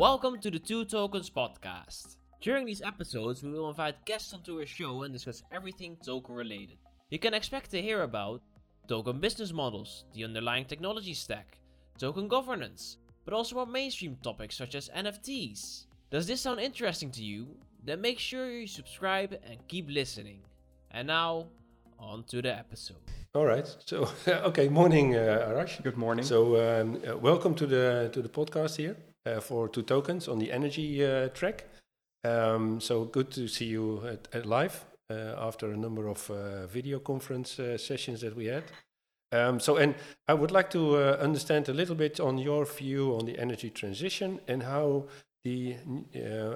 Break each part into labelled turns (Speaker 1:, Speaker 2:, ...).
Speaker 1: Welcome to the Two Tokens podcast. During these episodes, we will invite guests onto our show and discuss everything token related. You can expect to hear about token business models, the underlying technology stack, token governance, but also more mainstream topics such as NFTs. Does this sound interesting to you? Then make sure you subscribe and keep listening. And now, on to the episode.
Speaker 2: All right. So, okay. Morning, uh, Arash.
Speaker 3: Good morning.
Speaker 2: So, um, uh, welcome to the to the podcast here for two tokens on the energy uh, track. Um, so good to see you at, at live uh, after a number of uh, video conference sessions that we had. Um, so, and I would like to understand a little bit on your view on the energy transition and how the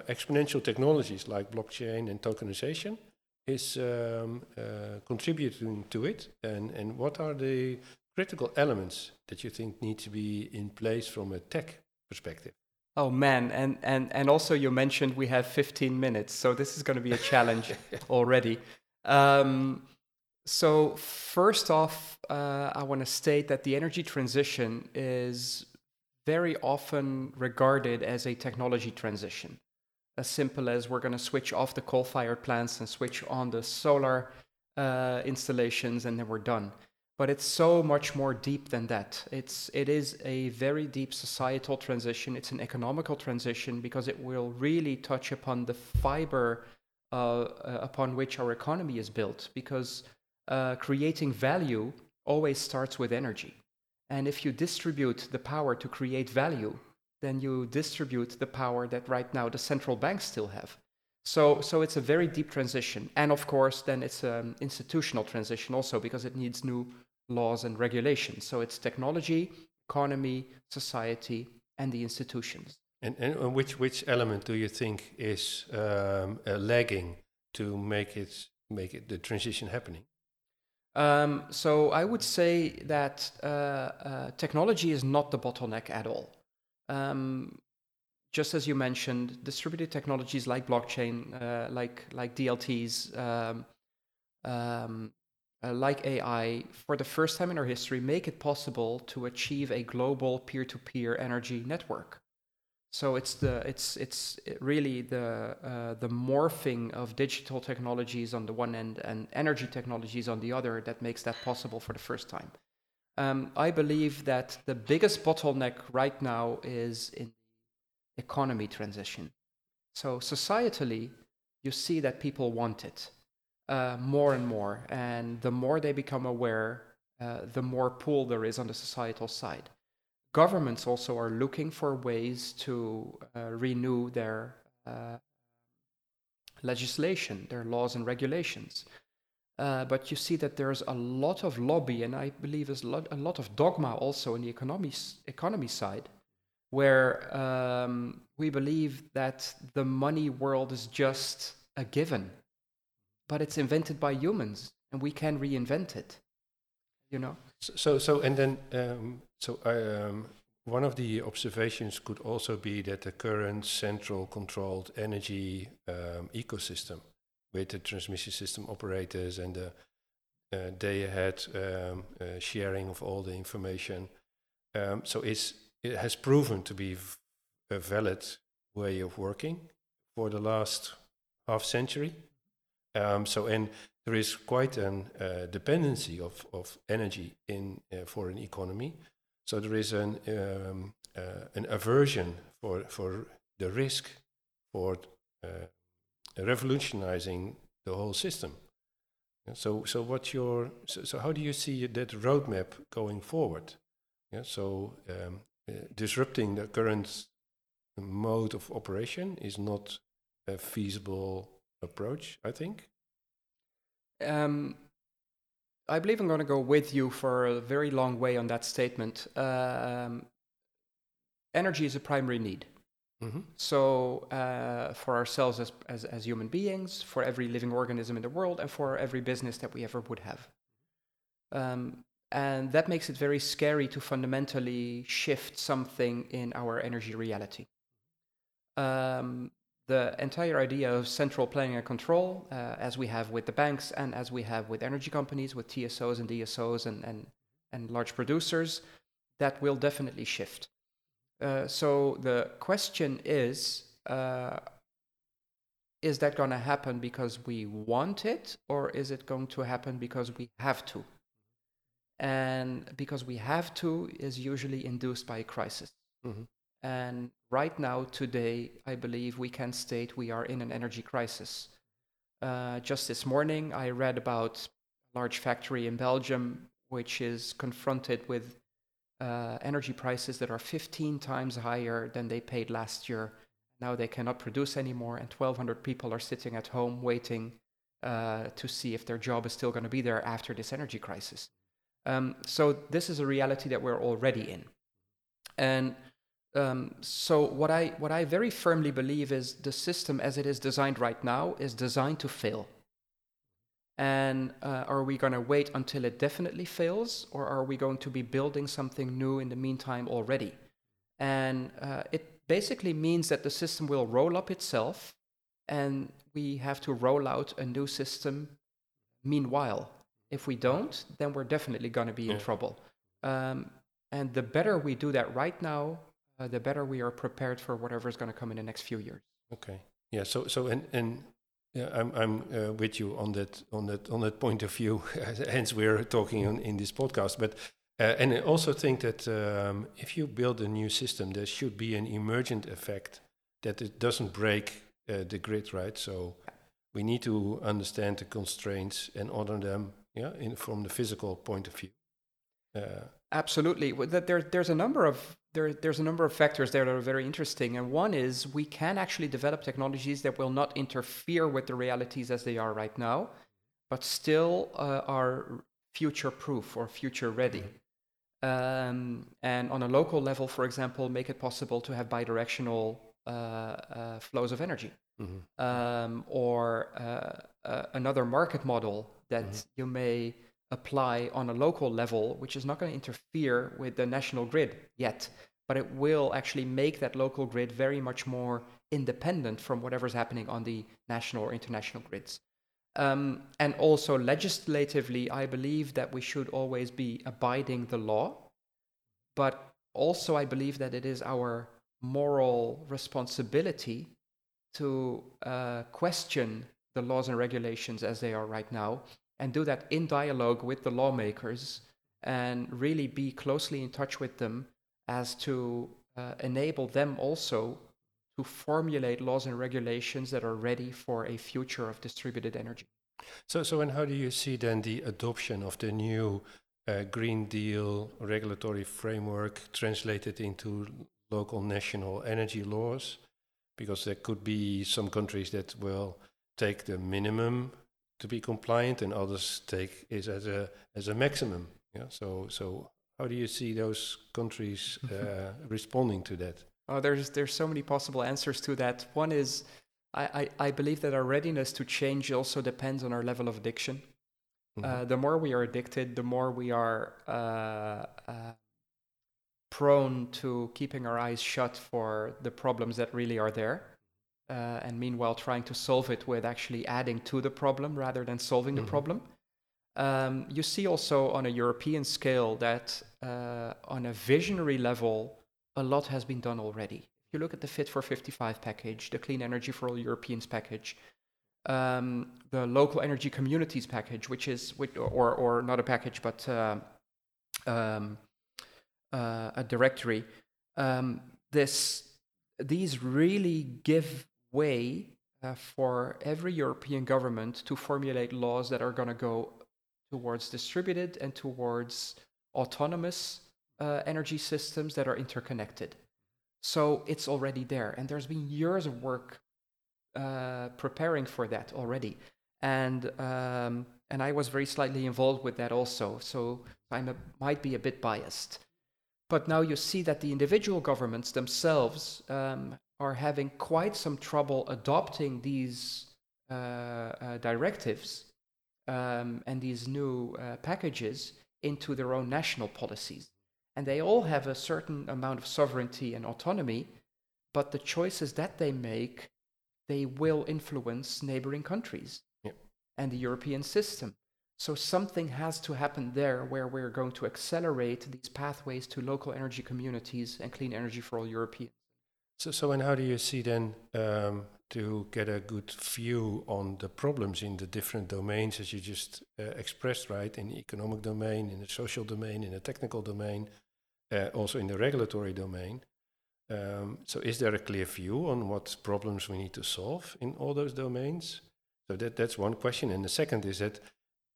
Speaker 2: exponential technologies like blockchain and tokenization is um, uh, contributing to it, and, and what are the critical elements that you think need to be in place from a tech perspective?
Speaker 3: Oh man, and, and, and also you mentioned we have 15 minutes, so this is going to be a challenge already. Um, so, first off, uh, I want to state that the energy transition is very often regarded as a technology transition as simple as we're going to switch off the coal fired plants and switch on the solar uh, installations and then we're done. But it's so much more deep than that. It's, it is a very deep societal transition. It's an economical transition because it will really touch upon the fiber uh, uh, upon which our economy is built. Because uh, creating value always starts with energy. And if you distribute the power to create value, then you distribute the power that right now the central banks still have. So, so it's a very deep transition. And of course, then it's an institutional transition also because it needs new laws and regulations. So it's technology, economy, society, and the institutions.
Speaker 2: And, and which, which element do you think is um, uh, lagging to make it, make it the transition happening?
Speaker 3: Um, so I would say that uh, uh, technology is not the bottleneck at all um, just as you mentioned, distributed technologies like blockchain, uh, like like DLTs, um, um, uh, like AI, for the first time in our history, make it possible to achieve a global peer-to-peer energy network. So it's the it's it's really the uh, the morphing of digital technologies on the one end and energy technologies on the other that makes that possible for the first time. Um, I believe that the biggest bottleneck right now is in economy transition. So, societally, you see that people want it uh, more and more. And the more they become aware, uh, the more pull there is on the societal side. Governments also are looking for ways to uh, renew their uh, legislation, their laws and regulations. Uh, but you see that there's a lot of lobby, and I believe there's a lot, a lot of dogma also in the economy, economy side, where um, we believe that the money world is just a given, but it's invented by humans, and we can reinvent it. You know.
Speaker 2: So, so, and then, um, so, um, one of the observations could also be that the current central controlled energy um, ecosystem with the transmission system operators and the uh, day ahead um, uh, sharing of all the information. Um, so it's, it has proven to be a valid way of working for the last half century. Um, so and there is quite a uh, dependency of, of energy in uh, for an economy. So there is an um, uh, an aversion for for the risk for uh, revolutionizing the whole system. So, so what's your so, so how do you see that roadmap going forward? Yeah, so um, uh, disrupting the current mode of operation is not a feasible approach. I think.
Speaker 3: Um, I believe I'm going to go with you for a very long way on that statement. Um, energy is a primary need. Mm-hmm. So, uh, for ourselves as, as, as human beings, for every living organism in the world, and for every business that we ever would have. Um, and that makes it very scary to fundamentally shift something in our energy reality. Um, the entire idea of central planning and control, uh, as we have with the banks and as we have with energy companies, with TSOs and DSOs and, and, and large producers, that will definitely shift. Uh, so the question is uh, is that going to happen because we want it or is it going to happen because we have to and because we have to is usually induced by a crisis
Speaker 2: Mhm.
Speaker 3: And right now today i believe we can state we are in an energy crisis. Uh, just this morning i read about a large factory in belgium which is confronted with uh, energy prices that are 15 times higher than they paid last year. Now they cannot produce anymore, and 1,200 people are sitting at home waiting uh, to see if their job is still going to be there after this energy crisis. Um, so this is a reality that we're already in, and um, so what I what I very firmly believe is the system as it is designed right now is designed to fail. And uh, are we going to wait until it definitely fails, or are we going to be building something new in the meantime already? And uh, it basically means that the system will roll up itself and we have to roll out a new system meanwhile. If we don't, then we're definitely going to be in
Speaker 2: Yeah.
Speaker 3: trouble. Um, and the better we do that right now, uh, the better we are prepared for whatever is going to come in the next few years.
Speaker 2: Okay. Yeah. So so and and yeah, I'm I'm uh, with you on that on that on that point of view. Hence, we're talking on, in this podcast. But uh, and I also think that um, if you build a new system, there should be an emergent effect that it doesn't break uh, the grid, right? So we need to understand the constraints and honor them. Yeah, in from the physical point of view.
Speaker 3: Absolutely. That There, there's a number of there, there's a number of factors there that are very interesting, and one is we can actually develop technologies that will not interfere with the realities as they are right now, but still uh, are future-proof or future-ready. Um, and on a local level, for example, make it possible to have bidirectional uh, uh, flows of energy
Speaker 2: mhm.
Speaker 3: um, or uh, uh, another market model that
Speaker 2: Mhm.
Speaker 3: you may apply on a local level, which is not going to interfere with the national grid yet, but it will actually make that local grid very much more independent from whatever's happening on the national or international grids. Um, and also legislatively, I believe that we should always be abiding the law, but also I believe that it is our moral responsibility to uh, question the laws and regulations as they are right now and do that in dialogue with the lawmakers and really be closely in touch with them as to uh, enable them also to formulate laws and regulations that are ready for a future of distributed energy.
Speaker 2: So, so and how do you see then the adoption of the new uh, Green Deal regulatory framework translated into local national energy laws? Because there could be some countries that will take the minimum to be compliant, and others take it as a as a maximum. Yeah. So, so how do you see those countries uh, responding to that?
Speaker 3: Oh, there's there's so many possible answers to that. One is, I, I, I believe that our readiness to change also depends on our level of addiction.
Speaker 2: Mhm.
Speaker 3: Uh, the more we are addicted, the more we are uh, uh, prone to keeping our eyes shut for the problems that really are there. Uh, and meanwhile, trying to solve it with actually adding to the problem rather than solving
Speaker 2: Mhm.
Speaker 3: the problem. Um, you see also on a European scale that uh, on a visionary level, a lot has been done already. If you look at the Fit for 55 package, the Clean Energy for All Europeans package, um, the local energy communities package, which is, which, or, or not a package, but uh, um, uh, a directory. Um, this, these really give way uh, for every European government to formulate laws that are going to go towards distributed and towards autonomous uh, energy systems that are interconnected. So it's already there, and there's been years of work uh, preparing for that already, and um, and I was very slightly involved with that also. So I might be a bit biased, but now you see that the individual governments themselves um, are having quite some trouble adopting these uh, uh, directives um, and these new uh, packages into their own national policies. And they all have a certain amount of sovereignty and autonomy, but the choices that they make, they will influence neighboring countries
Speaker 2: Yep.
Speaker 3: and the European system. So something has to happen there where we're going to accelerate these pathways to local energy communities and clean energy for all Europeans.
Speaker 2: So, so and how do you see then um, to get a good view on the problems in the different domains as you just uh, expressed, right? In the economic domain, in the social domain, in the technical domain, uh, also in the regulatory domain. Um, so, is there a clear view on what problems we need to solve in all those domains? So that that's one question, and the second is that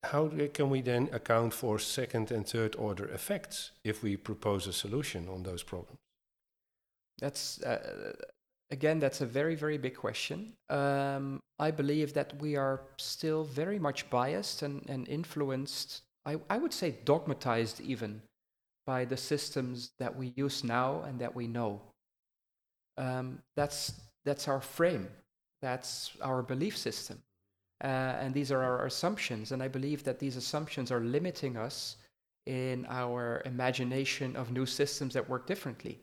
Speaker 2: how can we then account for second and third order effects if we propose a solution on those problems?
Speaker 3: That's uh, again, that's a very, very big question. Um, I believe that we are still very much biased and, and influenced, I, I would say dogmatized even, by the systems that we use now and that we know. Um, that's, that's our frame, that's our belief system. Uh, and these are our assumptions. And I believe that these assumptions are limiting us in our imagination of new systems that work differently.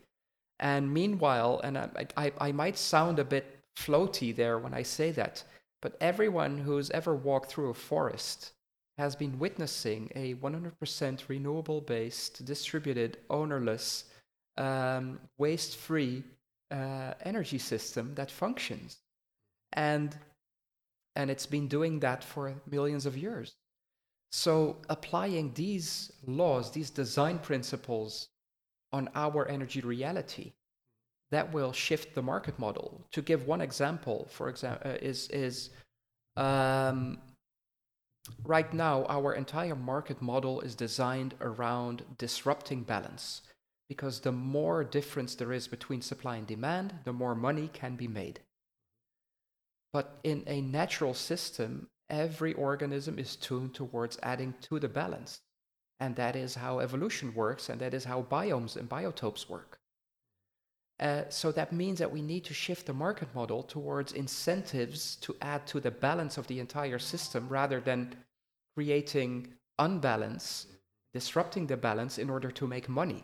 Speaker 3: And meanwhile, and I, I, I might sound a bit floaty there when I say that, but everyone who's ever walked through a forest has been witnessing a 100% renewable based, distributed, ownerless, um, waste free uh, energy system that functions. And, and it's been doing that for millions of years. So, applying these laws, these design principles on our energy reality that will shift the market model. To give one example, for example, uh, is is um, right now our entire market model is designed around disrupting balance because the more difference there is between supply and demand, the more money can be made. But in a natural system, every organism is tuned towards adding to the balance. And that is how evolution works, and that is how biomes and biotopes work. Uh, so that means that we need to shift the market model towards incentives to add to the balance of the entire system rather than creating unbalance, disrupting the balance in order to make money.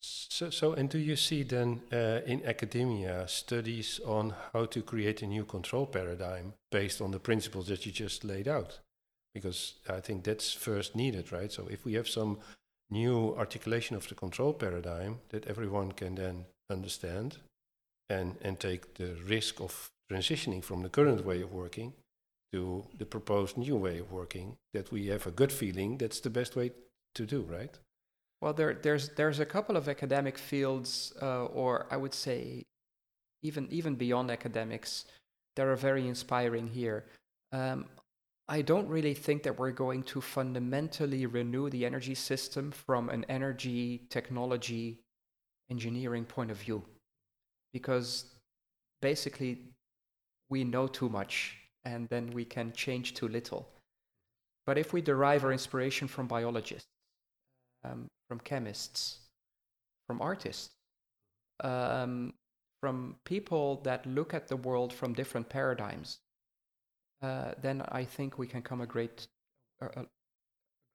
Speaker 2: So, so and do you see then uh, in academia studies on how to create a new control paradigm based on the principles that you just laid out? Because I think that's first needed, right? So if we have some new articulation of the control paradigm that everyone can then understand and, and take the risk of transitioning from the current way of working to the proposed new way of working, that we have a good feeling that's the best way to do, right?
Speaker 3: Well, there, there's there's a couple of academic fields, uh, or I would say, even even beyond academics, that are very inspiring here. Um, I don't really think that we're going to fundamentally renew the energy system from an energy technology engineering point of view because basically we know too much and then we can change too little. But if we derive our inspiration from biologists, um, from chemists, from artists, um, from people that look at the world from different paradigms, uh, then I think we can come a great, a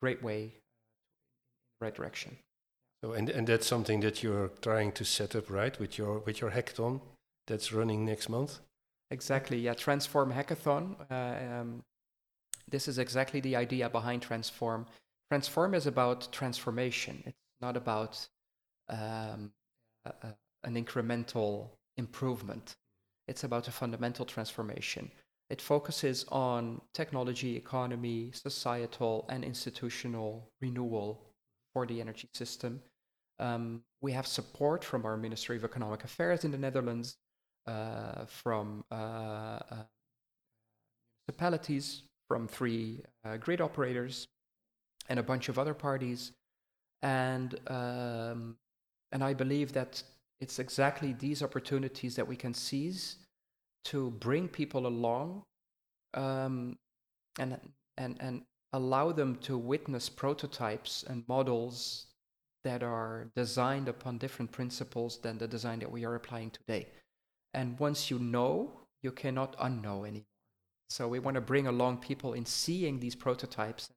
Speaker 3: great way in the right direction.
Speaker 2: So, and, and that's something that you're trying to set up, right, with your with your hackathon that's running next month.
Speaker 3: Exactly. Yeah, Transform Hackathon. Uh, um, this is exactly the idea behind Transform. Transform is about transformation. It's not about um, a, a, an incremental improvement. It's about a fundamental transformation. It focuses on technology, economy, societal, and institutional renewal for the energy system. Um, we have support from our Ministry of Economic Affairs in the Netherlands, uh, from uh, uh, municipalities, from three uh, grid operators, and a bunch of other parties. And um, and I believe that it's exactly these opportunities that we can seize to bring people along um, and, and, and allow them to witness prototypes and models that are designed upon different principles than the design that we are applying today. And once you know, you cannot unknow anymore. So we want to bring along people in seeing these prototypes,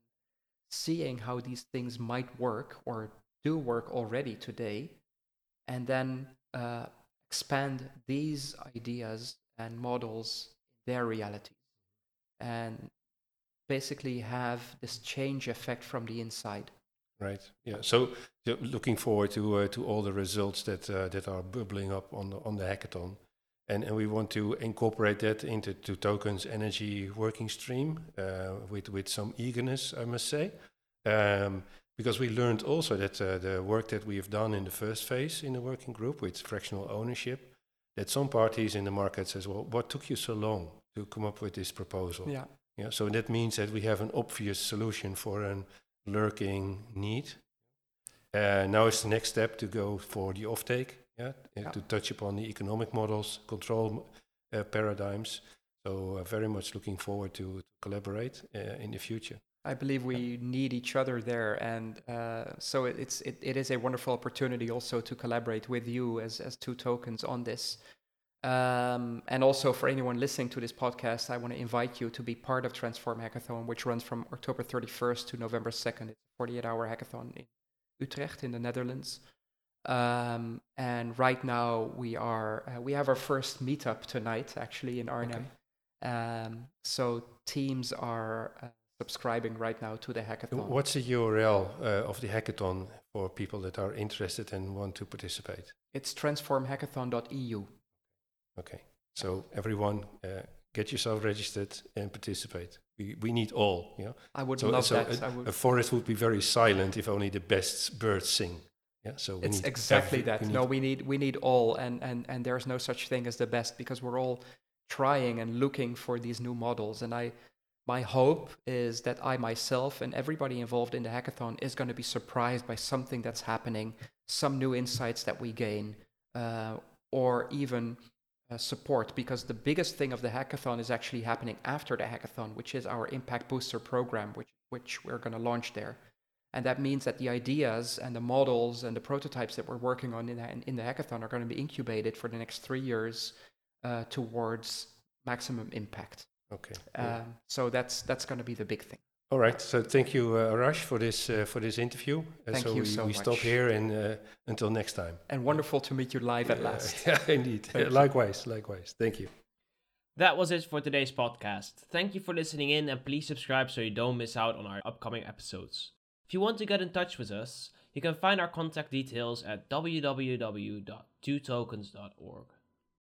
Speaker 3: seeing how these things might work or do work already today, and then uh, expand these ideas and models their reality and basically have this change effect from the inside.
Speaker 2: Right. Yeah. So yeah, looking forward to uh, to all the results that uh, that are bubbling up on the, on the hackathon, and and we want to incorporate that into Two Tokens energy working stream uh, with with some eagerness, I must say, um, because we learned also that uh, the work that we have done in the first phase in the working group with fractional ownership, that some parties in the market says, well, what took you so long to come up with this proposal?
Speaker 3: Yeah.
Speaker 2: Yeah. So that means that we have an obvious solution for an lurking need. Uh, now it's the next step to go for the offtake, yeah,
Speaker 3: Yeah.
Speaker 2: to touch upon the economic models, control uh, paradigms. So uh, very much looking forward to, to collaborate uh, in the future.
Speaker 3: I believe we need each other there, and uh, so it, it's it, it is a wonderful opportunity also to collaborate with you as as two tokens on this. Um, and also for anyone listening to this podcast, I want to invite you to be part of Transform Hackathon, which runs from October 31st to November 2nd. It's a 48-hour hackathon in Utrecht in the Netherlands. Um, and right now we are uh, we have our first meetup tonight, actually in Arnhem. Um, so teams are uh, subscribing right now to the hackathon.
Speaker 2: What's the URL uh, of the hackathon for people that are interested and want to participate?
Speaker 3: It's transformhackathon.eu.
Speaker 2: Okay. So everyone, uh, get yourself registered and participate. We, we need all. Yeah.
Speaker 3: I would
Speaker 2: So,
Speaker 3: love
Speaker 2: so
Speaker 3: that.
Speaker 2: a,
Speaker 3: I would,
Speaker 2: a forest would be very silent if only the best birds sing. Yeah. So we
Speaker 3: it's exactly
Speaker 2: every-
Speaker 3: that.
Speaker 2: we
Speaker 3: no, we need we need all, and and and there's no such thing as the best because we're all trying and looking for these new models. And I, my hope is that I myself and everybody involved in the hackathon is going to be surprised by something that's happening, some new insights that we gain, uh, or even uh, support. Because the biggest thing of the hackathon is actually happening after the hackathon, which is our Impact Booster program, which which we're going to launch there. And that means that the ideas and the models and the prototypes that we're working on in the, in the hackathon are going to be incubated for the next three years uh, towards maximum impact.
Speaker 2: Okay. cool.
Speaker 3: Um, so that's that's going to be the big thing.
Speaker 2: All right. So thank you, uh, Arash, for this uh, for this interview. Uh,
Speaker 3: Thank
Speaker 2: so
Speaker 3: you
Speaker 2: we,
Speaker 3: so
Speaker 2: we stop here and uh, until next time.
Speaker 3: And wonderful to meet you live at last.
Speaker 2: yeah, indeed. Likewise. Likewise. Thank you.
Speaker 1: That was it for today's podcast. Thank you for listening in and please subscribe so you don't miss out on our upcoming episodes. If you want to get in touch with us, you can find our contact details at www.twotokens.org.